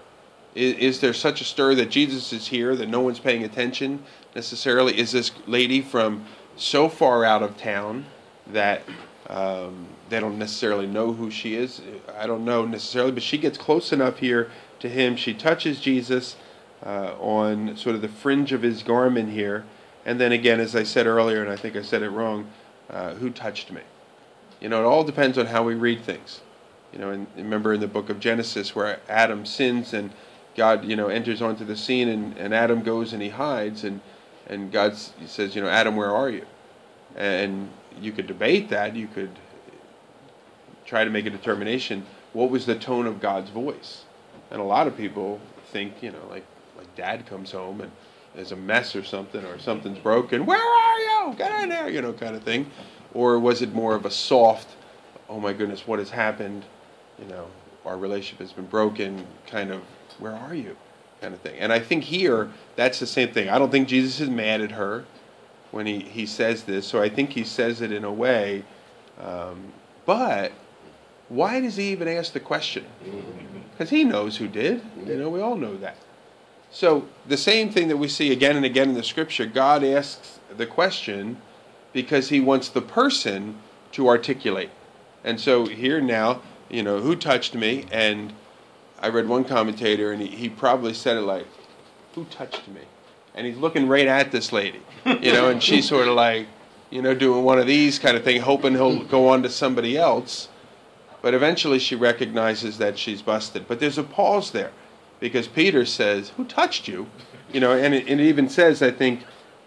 Is, is, there such a stir that Jesus is here that no one's paying attention necessarily? Is this lady from so far out of town that um, they don't necessarily know who she is. I don't know necessarily, but she gets close enough here to him. She touches Jesus uh, on sort of the fringe of his garment here. And then again, as I said earlier, and I think I said it wrong, uh, who touched me? You know, it all depends on how we read things. You know, and remember in the book of Genesis where Adam sins and God, you know, enters onto the scene and, and Adam goes and he hides and, and God says, you know, Adam, where are you? And you could debate that. You could try to make a determination. What was the tone of God's voice? And a lot of people think, you know, like like Dad comes home and there's a mess or something, or something's broken. Where are you? Get in there, you know, kind of thing. Or was it more of a soft, oh my goodness, what has happened? You know, our relationship has been broken. Kind of, where are you? Kind of thing. And I think here that's the same thing. I don't think Jesus is mad at her when he, he says this. So I think he says it in a way. Um, but why does he even ask the question? Because he knows who did. You know, we all know that. So the same thing that we see again and again in the scripture, God asks the question because he wants the person to articulate. And so here now, you know, who touched me? And I read one commentator and he, he probably said it like, who touched me? And he's looking right at this lady, you know, and she's sort of like, you know, doing one of these kind of thing, hoping he'll go on to somebody else. But eventually she recognizes that she's busted. But there's a pause there because Peter says, Who touched you? You know, and it, and it even says, I think,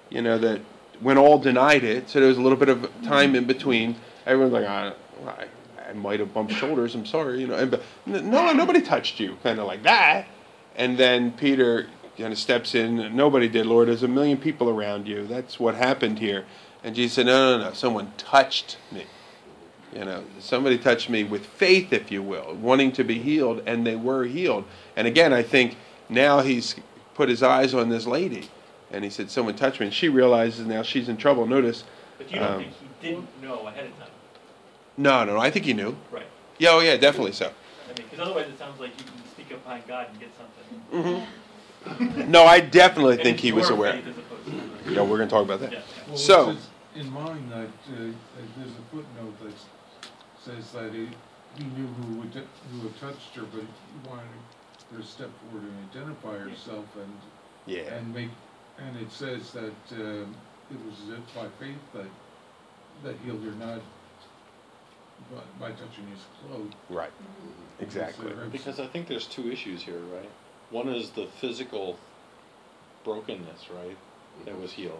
you know, that when all denied it, so there was a little bit of time in between. Everyone's like, I, I, I might have bumped shoulders, I'm sorry, you know. And, but, no, nobody touched you, kind of like that. And then Peter kind of steps in. Nobody did, Lord. There's a million people around you. That's what happened here. And Jesus said, No, no, no. Someone touched me. You know, somebody touched me with faith, if you will, wanting to be healed, and they were healed. And again, I think now he's put his eyes on this lady, and he said, Someone touched me. And she realizes now she's in trouble. Notice. But you don't um, think he didn't know ahead of time? No, no, no. I think he knew. Right. Yeah, oh, yeah, definitely so. I mean, because otherwise it sounds like you can speak up behind God and get something. Mm-hmm no, I definitely think he was aware. Yeah, we're going to talk about that. Well, So- In mine, that, uh, there's a footnote that says that he, he knew who would, who had touched her, but he wanted her to step forward and identify herself and, Yeah. and make, and it says that, um, it was by faith that, that healed her, not by, by touching his clothes. Right. Exactly. Because I think there's two issues here, right? One is the physical brokenness, right, that was healed.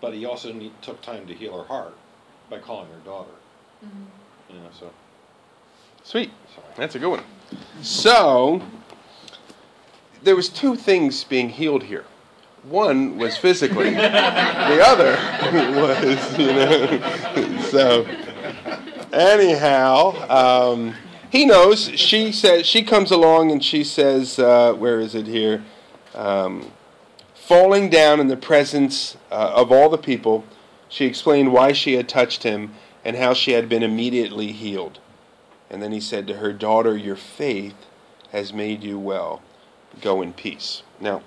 But he also need, took time to heal her heart by calling her daughter. Mm-hmm. You know, so. Sweet. Sorry. That's a good one. So there was two things being healed here. One was physically. the other was, you know. so anyhow, um, he knows. She says she comes along and she says, uh, "Where is it here?" Um, falling down in the presence uh, of all the people, she explained why she had touched him and how she had been immediately healed. And then he said to her, "Daughter, your faith has made you well. Go in peace." Now,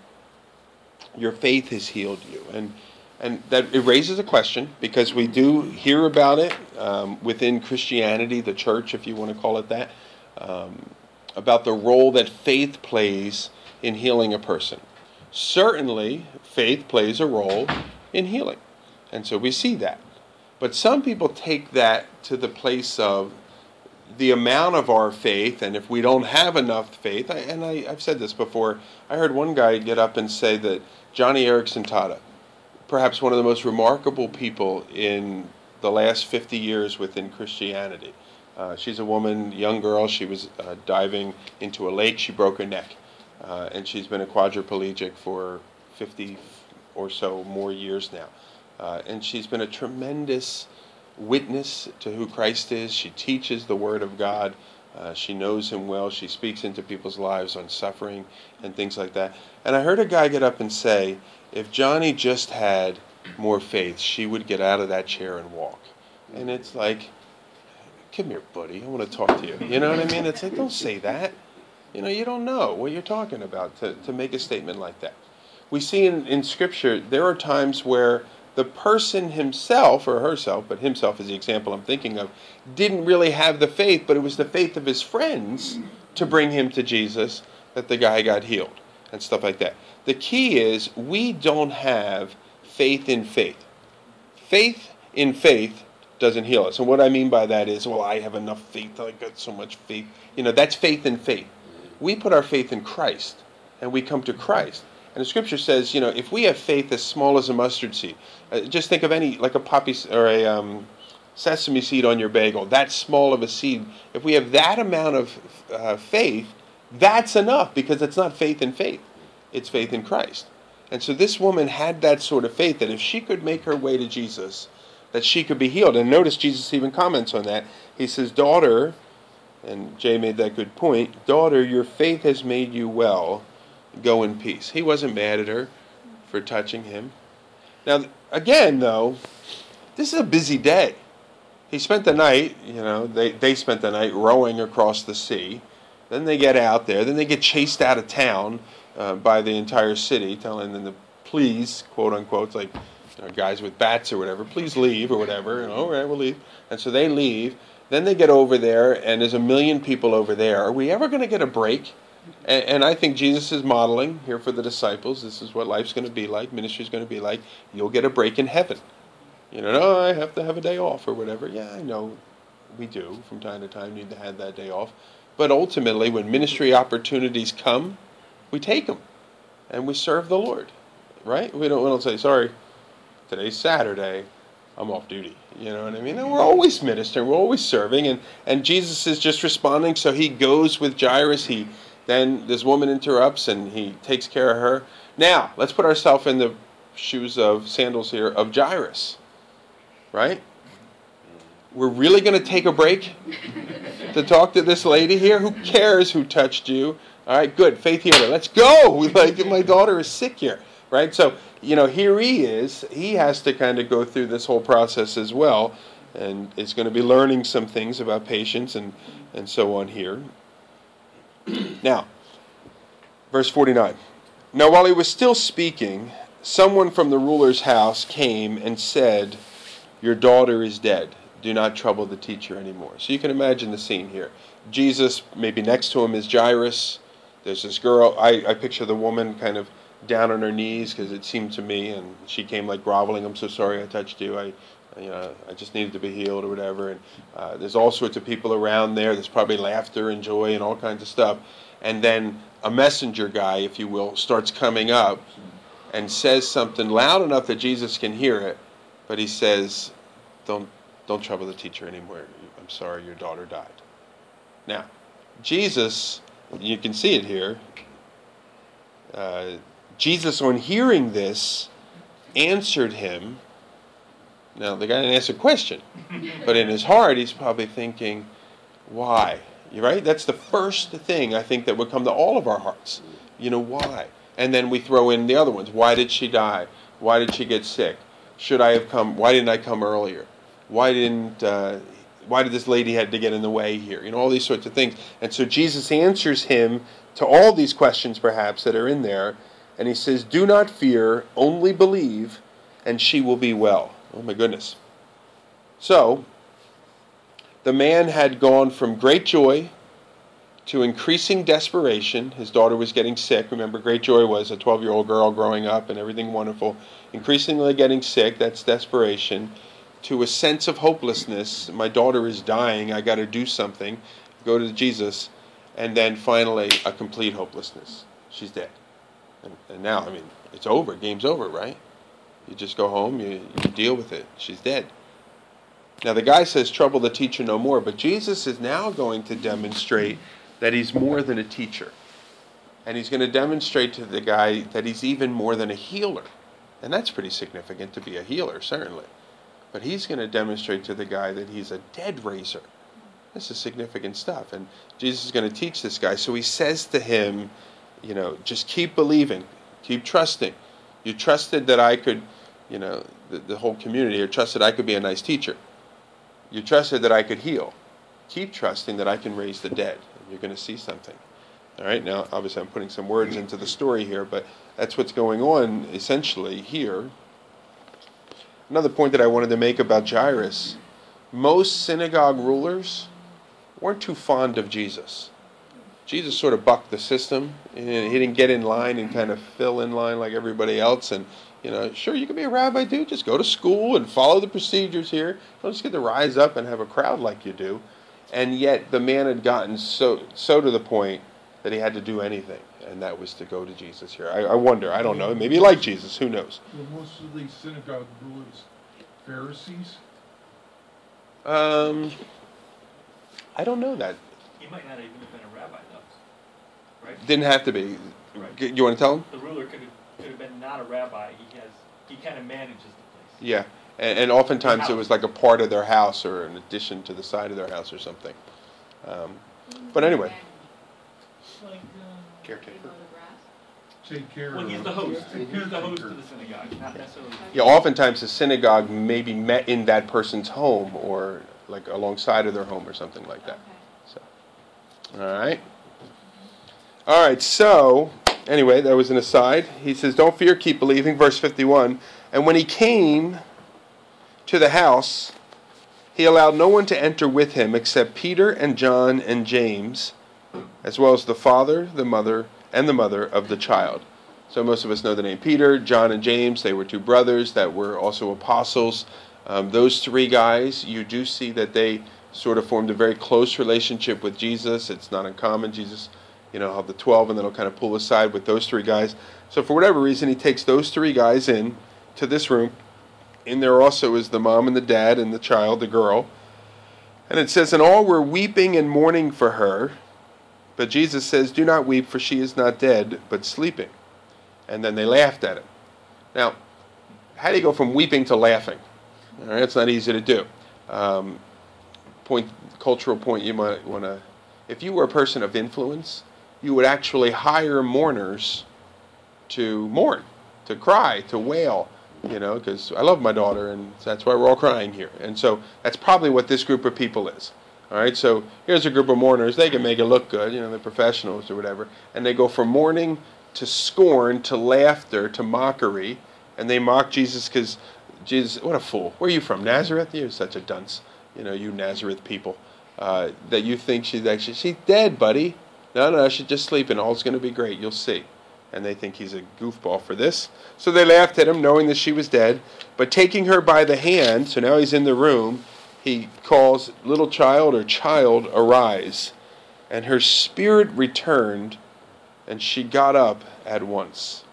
your faith has healed you, and and that it raises a question because we do hear about it um, within Christianity, the church, if you want to call it that, um, about the role that faith plays in healing a person. Certainly, faith plays a role in healing, and so we see that. But some people take that to the place of the amount of our faith, and if we don't have enough faith, I, and I, I've said this before, I heard one guy get up and say that Joni Eareckson Tada, perhaps one of the most remarkable people in the last 50 years within Christianity. Uh, she's a woman, young girl. She was uh, diving into a lake. She broke her neck, uh, and she's been a quadriplegic for 50 or so more years now. Uh, and she's been a tremendous witness to who Christ is. She teaches the Word of God. Uh, she knows Him well. She speaks into people's lives on suffering and things like that. And I heard a guy get up and say, if Joni just had more faith, she would get out of that chair and walk. And it's like, come here, buddy. I want to talk to you. You know what I mean? It's like, don't say that. You know, you don't know what you're talking about to, to make a statement like that. We see in, in Scripture, there are times where the person himself, or herself, but himself is the example I'm thinking of, didn't really have the faith, but it was the faith of his friends to bring him to Jesus that the guy got healed and stuff like that. The key is we don't have faith in faith. Faith in faith doesn't heal us. And what I mean by that is, well, I have enough faith, I got so much faith. You know, that's faith in faith. We put our faith in Christ and we come to Christ. And the scripture says, you know, if we have faith as small as a mustard seed, uh, just think of any, like a poppy or a um, sesame seed on your bagel, that small of a seed. If we have that amount of uh, faith, that's enough because it's not faith in faith, it's faith in Christ. And so this woman had that sort of faith that if she could make her way to Jesus, that she could be healed. And notice Jesus even comments on that. He says, Daughter, and Jay made that good point, Daughter, your faith has made you well go in peace. He wasn't mad at her for touching him. Now, again, though, this is a busy day. He spent the night, you know, they, they spent the night rowing across the sea. Then they get out there. Then they get chased out of town uh, by the entire city, telling them to please, quote unquote, like you know, guys with bats or whatever, please leave or whatever. And, All right, we'll leave. And so they leave. Then they get over there, and there's a million people over there. Are we ever going to get a break? And, and, I think Jesus is modeling here for the disciples. This is what life's going to be like, ministry is going to be like. You'll get a break in heaven. You know, no, I have to have a day off or whatever. Yeah, I know we do from time to time need to have that day off. But ultimately, when ministry opportunities come, we take them and we serve the Lord, right? We don't, we don't say, sorry, today's Saturday. I'm off duty. You know what I mean? And we're always ministering, we're always serving, and, and Jesus is just responding. So he goes with Jairus. He then this woman interrupts and he takes care of her. Now, let's put ourselves in the shoes of sandals here of Jairus. Right? We're really going to take a break to talk to this lady here? Who cares who touched you? All right, good. Faith healer. Let's go. Like my daughter is sick here. Right? So, you know, here he is. He has to kind of go through this whole process as well and is going to be learning some things about patience and, and so on here. Now, verse 49. Now, while he was still speaking, someone from the ruler's house came and said, Your daughter is dead. Do not trouble the teacher anymore. So you can imagine the scene here. Jesus, maybe next to him is Jairus. There's this girl. I, I picture the woman kind of down on her knees because it seemed to me, and she came like groveling, I'm so sorry I touched you. I, you know, I just needed to be healed or whatever. And uh, there's all sorts of people around there. There's probably laughter and joy and all kinds of stuff. And then a messenger guy, if you will, starts coming up and says something loud enough that Jesus can hear it. But he says, "Don't, don't trouble the teacher anymore. I'm sorry, your daughter died." Now, Jesus, you can see it here. Uh, Jesus, on hearing this, answered him now, the guy didn't ask a question, but in his heart, he's probably thinking, why? You right? That's the first thing I think that would come to all of our hearts. You know why? And then we throw in the other ones. Why did she die? Why did she get sick? Should I have come? Why didn't I come earlier? Why didn't? Uh, why did this lady had to get in the way here? You know all these sorts of things. And so Jesus answers him to all these questions, perhaps that are in there, and he says, "Do not fear, only believe, and she will be well." Oh my goodness. So the man had gone from great joy to increasing desperation. His daughter was getting sick. Remember, great joy was a 12 year old girl growing up and everything wonderful. Increasingly getting sick, that's desperation. To a sense of hopelessness. My daughter is dying. I got to do something. Go to Jesus. And then finally, a complete hopelessness. She's dead. And, and now, I mean, it's over. Game's over, right? You just go home, you, you deal with it. She's dead. Now, the guy says, Trouble the teacher no more. But Jesus is now going to demonstrate that he's more than a teacher. And he's going to demonstrate to the guy that he's even more than a healer. And that's pretty significant to be a healer, certainly. But he's going to demonstrate to the guy that he's a dead raiser. This is significant stuff. And Jesus is going to teach this guy. So he says to him, you know, just keep believing, keep trusting. You trusted that I could, you know, the, the whole community here trusted I could be a nice teacher. You trusted that I could heal. Keep trusting that I can raise the dead. You're going to see something. All right, now obviously I'm putting some words into the story here, but that's what's going on essentially here. Another point that I wanted to make about Jairus most synagogue rulers weren't too fond of Jesus. Jesus sort of bucked the system, and he didn't get in line and kind of fill in line like everybody else. And you know, sure, you can be a rabbi, dude. Just go to school and follow the procedures here. Don't just get to rise up and have a crowd like you do. And yet, the man had gotten so so to the point that he had to do anything, and that was to go to Jesus here. I, I wonder. I don't know. Maybe he liked Jesus. Who knows? Were most of the synagogue rulers Pharisees? Um, I don't know that. He might not even have been a rabbi though, right? Didn't have to be. Right. G- You want to tell him? The ruler could have, could have been not a rabbi, he has, he kind of manages the place. Yeah, and, and oftentimes it was like a part of their house or an addition to the side of their house or something. Um, but anyway, Like, um, caretaker. You mow the grass? Take care Well, he's the host, Yeah, he's the host of the synagogue, not necessarily. Yeah, oftentimes the synagogue maybe met in that person's home or like alongside of their home or something like that. Okay. So, all right. All right, so anyway, that was an aside. He says, Don't fear, keep believing. Verse 51. And when he came to the house, he allowed no one to enter with him except Peter and John and James, as well as the father, the mother, and the mother of the child. So most of us know the name Peter, John, and James. They were two brothers that were also apostles. Um, those three guys, you do see that they sort of formed a very close relationship with Jesus. It's not uncommon. Jesus, you know, have the 12 and then he'll kind of pull aside with those three guys. So for whatever reason, he takes those three guys in to this room. In there also is the mom and the dad and the child, the girl. And it says, And all were weeping and mourning for her. But Jesus says, Do not weep, for she is not dead, but sleeping. And then they laughed at him. Now, how do you go from weeping to laughing? All right, it's not easy to do. Um, point, cultural point you might want to. If you were a person of influence, you would actually hire mourners to mourn, to cry, to wail. You know, because I love my daughter, and that's why we're all crying here. And so that's probably what this group of people is. All right, so here's a group of mourners. They can make it look good, you know, they're professionals or whatever, and they go from mourning to scorn to laughter to mockery, and they mock Jesus because Jesus, what a fool! Where are you from? Nazareth? You're such a dunce. You know, you Nazareth people. Uh, that you think she's actually she's dead, buddy. No, no, she's just sleeping. All's going to be great. You'll see. And they think he's a goofball for this. So they laughed at him, knowing that she was dead. But taking her by the hand, so now he's in the room, he calls, Little child or child, arise. And her spirit returned, and she got up at once.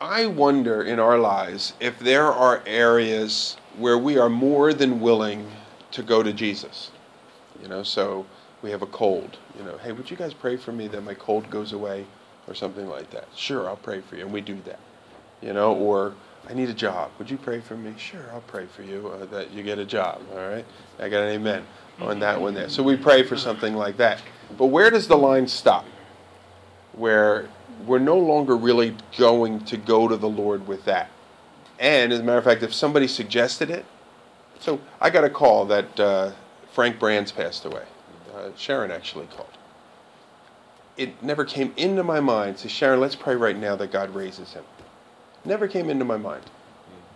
I wonder in our lives if there are areas where we are more than willing to go to Jesus. You know, so we have a cold. You know, hey, would you guys pray for me that my cold goes away or something like that? Sure, I'll pray for you. And we do that. You know, or I need a job. Would you pray for me? Sure, I'll pray for you uh, that you get a job. All right. I got an amen on that one there. So we pray for something like that. But where does the line stop? Where we're no longer really going to go to the Lord with that. And as a matter of fact, if somebody suggested it, so I got a call that uh, Frank Brands passed away. Uh, Sharon actually called. It never came into my mind. Say, Sharon, let's pray right now that God raises him. Never came into my mind.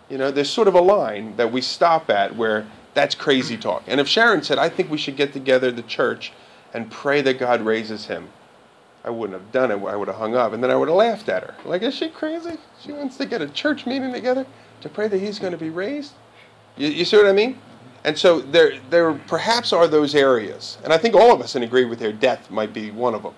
You know, there's sort of a line that we stop at where that's crazy talk. And if Sharon said, I think we should get together the church and pray that God raises him, I wouldn't have done it. I would have hung up, and then I would have laughed at her. Like, is she crazy? She wants to get a church meeting together to pray that he's going to be raised. You, you see what I mean? And so there, there perhaps are those areas, and I think all of us can agree with there. Death might be one of them.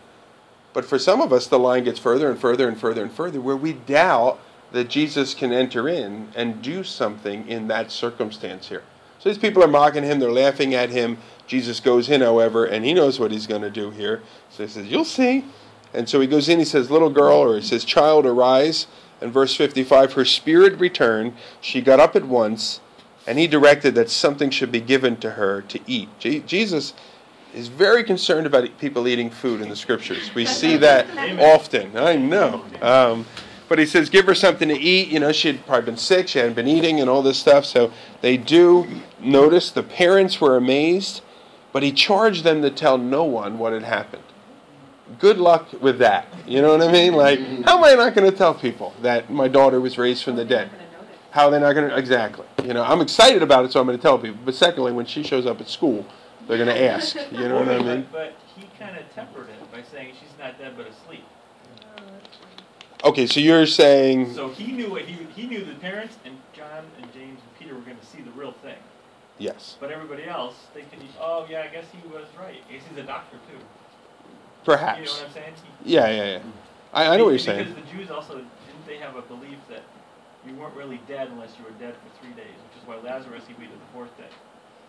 But for some of us, the line gets further and further and further and further, where we doubt that Jesus can enter in and do something in that circumstance here. So these people are mocking him, they're laughing at him. Jesus goes in, however, and he knows what he's going to do here. So he says, You'll see. And so he goes in, he says, Little girl, or he says, Child, arise. And verse 55, her spirit returned. She got up at once, and he directed that something should be given to her to eat. Je- Jesus is very concerned about people eating food in the scriptures. We see that often. I know. Um, but he says, give her something to eat. You know, she had probably been sick. She hadn't been eating and all this stuff. So they do notice the parents were amazed, but he charged them to tell no one what had happened. Good luck with that. You know what I mean? Like, how am I not going to tell people that my daughter was raised from the dead? How are they not going to? Exactly. You know, I'm excited about it, so I'm going to tell people. But secondly, when she shows up at school, they're going to ask. You know what I mean? But he kind of tempered it by saying she's not dead but asleep. Okay, so you're saying So he knew what he he knew the parents and John and James and Peter were going to see the real thing. yes, But everybody else, they can. Oh yeah, I guess he was right. I guess he's a doctor too. Perhaps. You know perhaps. what I'm saying? He, Yeah, yeah, yeah. I, I know what you're because saying. the Jews also didn't they have a belief that you weren't really dead unless you were dead for three days, which is why Lazarus he waited the fourth day,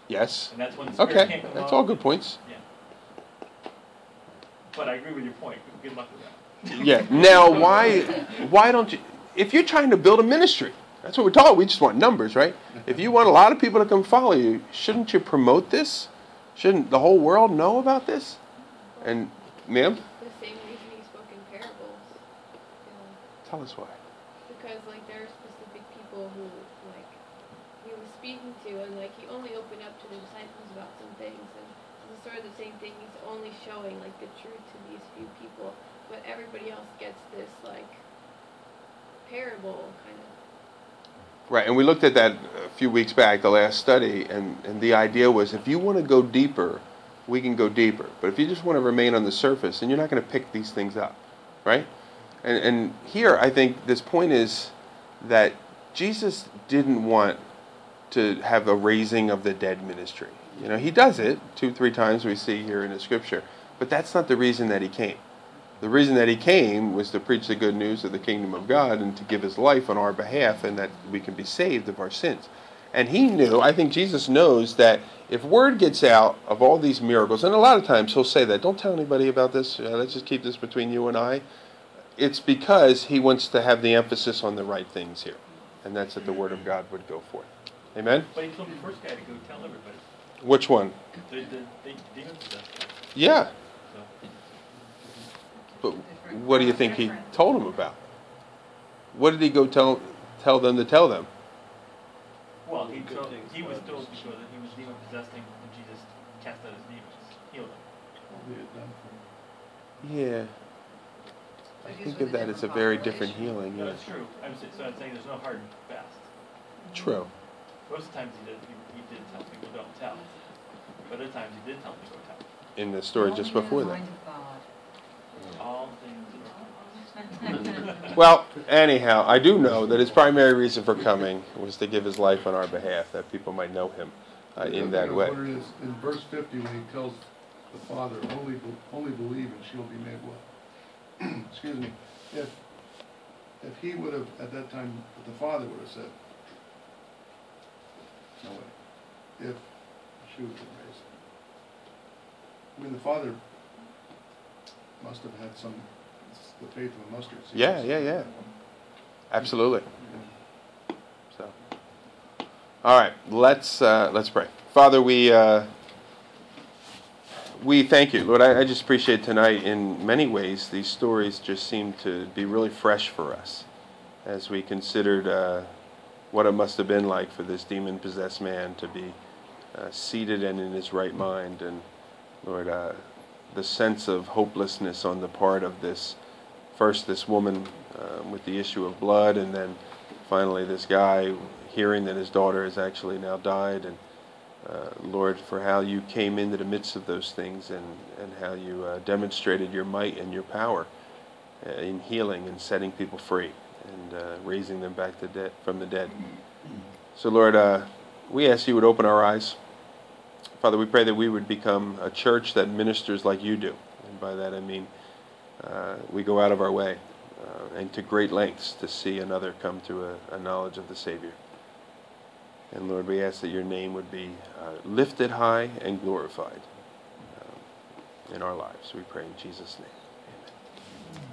Yes. and that's when the spirit Okay, can't come that's out. all good points. Yeah. But I agree with your point. Good luck with that. Yeah. Now, why why don't you? If you're trying to build a ministry, that's what we're talking. We just want numbers, right? If you want a lot of people to come follow you, shouldn't you promote this? Shouldn't the whole world know about this? And, ma'am, the same reason he spoke in parables. Know, tell us why. because like there are specific people who like he was speaking to, and like he only opened up to the disciples about some things, and it's sort of the same thing. He's only showing like the truth to these few people, but everybody else gets this like parable kind of. Right, and we looked at that a few weeks back, the last study, and, and the idea was if you want to go deeper, we can go deeper. But if you just want to remain on the surface, then you're not going to pick these things up, right? And, and here, I think this point is that Jesus didn't want to have a raising of the dead ministry. You know, he does it two, three times we see here in the scripture, but that's not the reason that he came. The reason that he came was to preach the good news of the kingdom of God and to give his life on our behalf and that we can be saved of our sins. And he knew, I think Jesus knows that if word gets out of all these miracles, and a lot of times he'll say that, don't tell anybody about this, uh, let's just keep this between you and I. It's because he wants to have the emphasis on the right things here. And that's that the word of God would go forth. Amen? But he told the first guy to go tell everybody. Which one? Yeah. But what do you think he told them about? What did he go tell tell them to tell them? well, he told, things he was told before that he was demon possessed and Jesus cast out his demons, healed him. Yeah. I think of that as a very different healing. No, Yeah. it's true. I'm saying, so I'm saying there's no hard and fast. True. Most of the times he did, he, he did tell people don't tell. But other times he did tell people go tell. In the story just before that. All things Well, anyhow, I do know that his primary reason for coming was to give his life on our behalf, that people might know him uh, in that way. What it is, in verse fifty, when he tells the father, only, be- only believe and she'll be made well. Excuse me, if, if he would have, at that time, if the father would have said, no way, if she would raised. I mean, the father must have had some, the faith of a mustard seed. Yeah, yeah, yeah. Absolutely. So, All right, let's uh, let's pray. Father, we uh, we thank you, Lord. I, I just appreciate tonight. In many ways, these stories just seem to be really fresh for us as we considered uh, what it must have been like for this demon-possessed man to be uh, seated and in his right mind, and Lord, uh, the sense of hopelessness on the part of this first this woman um, with the issue of blood, and then finally this guy hearing that his daughter has actually now died, and uh, Lord, for how you came into the midst of those things and, and how you uh, demonstrated your might and your power uh, in healing and setting people free and uh, raising them back de- from the dead. So, Lord, uh, we ask you would open our eyes. Father, we pray that we would become a church that ministers like you do. And by that I mean uh, we go out of our way and to great lengths to see another come to a, a knowledge of the Savior. And Lord, we ask that your name would be uh, lifted high and glorified um, in our lives. We pray in Jesus' name.